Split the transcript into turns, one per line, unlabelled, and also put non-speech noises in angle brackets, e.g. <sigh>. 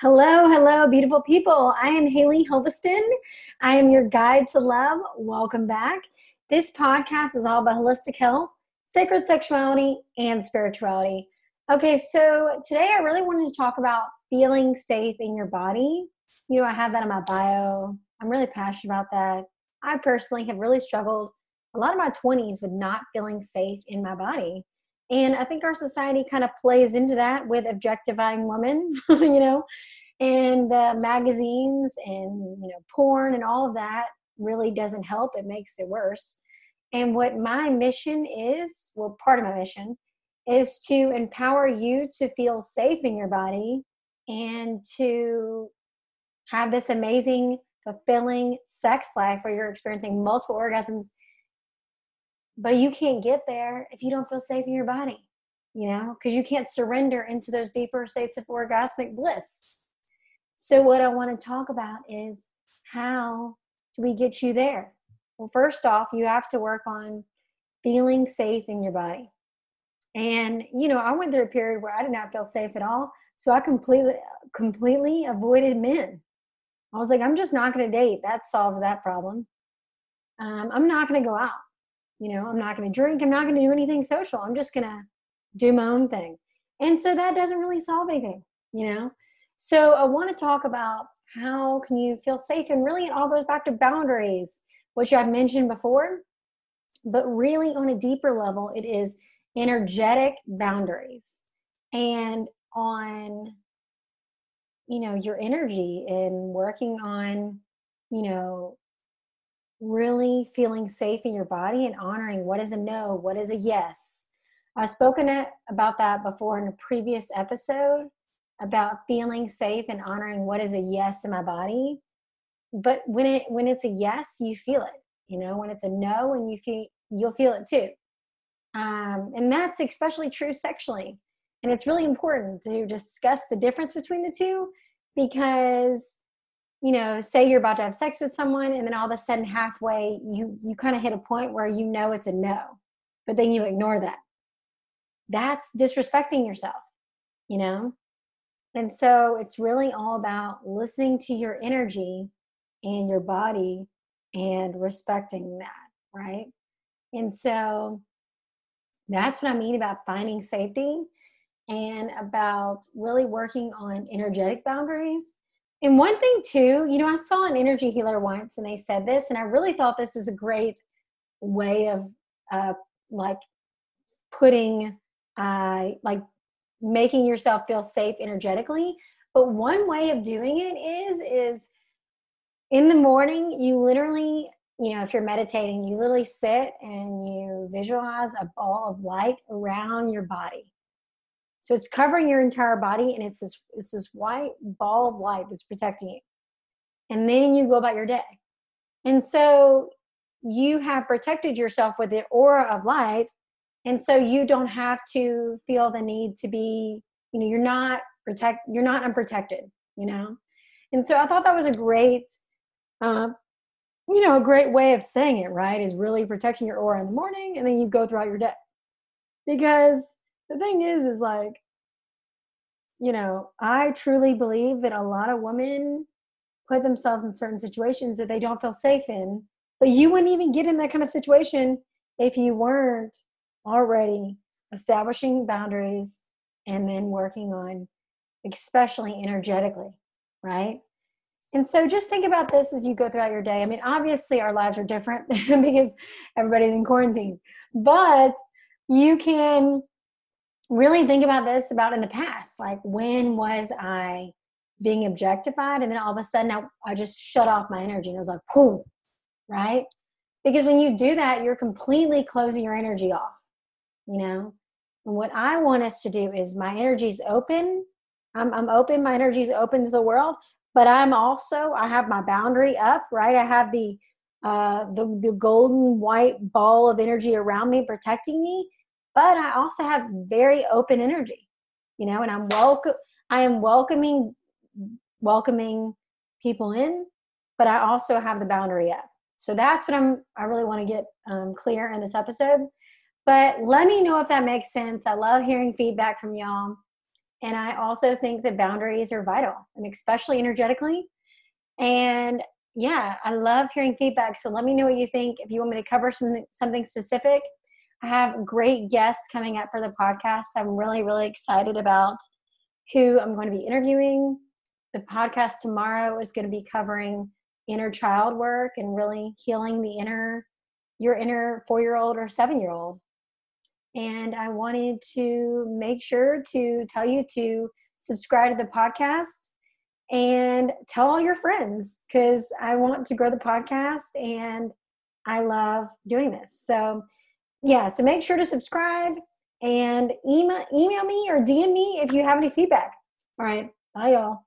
Hello, hello, beautiful people. I am Haley Hilveston. I am your guide to love. Welcome back. This podcast is all about holistic health, sacred sexuality, and spirituality. Okay, so today I really wanted to talk about feeling safe in your body. You know, I have that in my bio. I'm really passionate about that. I personally have really struggled a lot of my 20s with not feeling safe in my body. And I think our society kind of plays into that with objectifying women, <laughs> you know, and the magazines and, you know, porn and all of that really doesn't help. It makes it worse. And what my mission is, well, part of my mission is to empower you to feel safe in your body and to have this amazing, fulfilling sex life where you're experiencing multiple orgasms but you can't get there if you don't feel safe in your body you know because you can't surrender into those deeper states of orgasmic bliss. So what i want to talk about is how do we get you there? Well first off you have to work on feeling safe in your body. And you know i went through a period where i did not feel safe at all so i completely completely avoided men. I was like i'm just not going to date. That solves that problem. Um, i'm not going to go out you know i'm not going to drink i'm not going to do anything social i'm just going to do my own thing. And so that doesn't really solve anything you know? So i want to talk about how can you feel safe and really it all goes back to boundaries which i've mentioned before but really on a deeper level it is energetic boundaries. And on you know your energy and working on you know really feeling safe in your body and honoring what is a no, what is a yes. I've spoken about that before in a previous episode about feeling safe and honoring what is a yes in my body. But when it when it's a yes, you feel it. You know, when it's a no, and you feel you'll feel it too. Um, and that's especially true sexually. And it's really important to discuss the difference between the two because you know say you're about to have sex with someone and then all of a sudden halfway you you kind of hit a point where you know it's a no but then you ignore that. That's disrespecting yourself you know? And so it's really all about listening to your energy and your body and respecting that right? And so that's what i mean about finding safety and about really working on energetic boundaries and one thing too, you know, I saw an energy healer once and they said this, and I really thought this was a great way of uh, like putting, uh, like making yourself feel safe energetically. But one way of doing it is, is in the morning, you literally, you know, if you're meditating, you literally sit and you visualize a ball of light around your body so it's covering your entire body and it's this it's this white ball of light that's protecting you. And then you go about your day. And so you have protected yourself with the aura of light. And so you don't have to feel the need to be, you know, you're not protect you're not unprotected, you know? And so I thought that was a great uh, you know, a great way of saying it, right? Is really protecting your aura in the morning and then you go throughout your day. Because the thing is is like you know i truly believe that a lot of women put themselves in certain situations that they don't feel safe in but you wouldn't even get in that kind of situation if you weren't already establishing boundaries and then working on especially energetically right? And so just think about this as you go throughout your day. I mean obviously our lives are different <laughs> because everybody's in quarantine but you can really think about this about in the past like when was i being objectified? And then all of a sudden I, I just shut off my energy and it was like boom right? Because when you do that you're completely closing your energy off you know? And what i want us to do is my energy's open. I'm, I'm open my energy's open to the world but i'm also i have my boundary up right? I have the uh the, the golden white ball of energy around me protecting me but I also have very open energy, you know, and I'm welcome. I am welcoming, welcoming people in, but I also have the boundary up. So that's what I'm. I really want to get um, clear in this episode. But let me know if that makes sense. I love hearing feedback from y'all. And I also think that boundaries are vital, and especially energetically. And yeah, I love hearing feedback. So let me know what you think. If you want me to cover something something specific, I have great guests coming up for the podcast. I'm really, really excited about who I'm going to be interviewing. The podcast tomorrow is going to be covering inner child work and really healing the inner your inner four year old or seven year old. And I wanted to make sure to tell you to subscribe to the podcast and tell all your friends because I want to grow the podcast and I love doing this. So, yeah, so make sure to subscribe and email, email me or DM me if you have any feedback. All right, bye, y'all.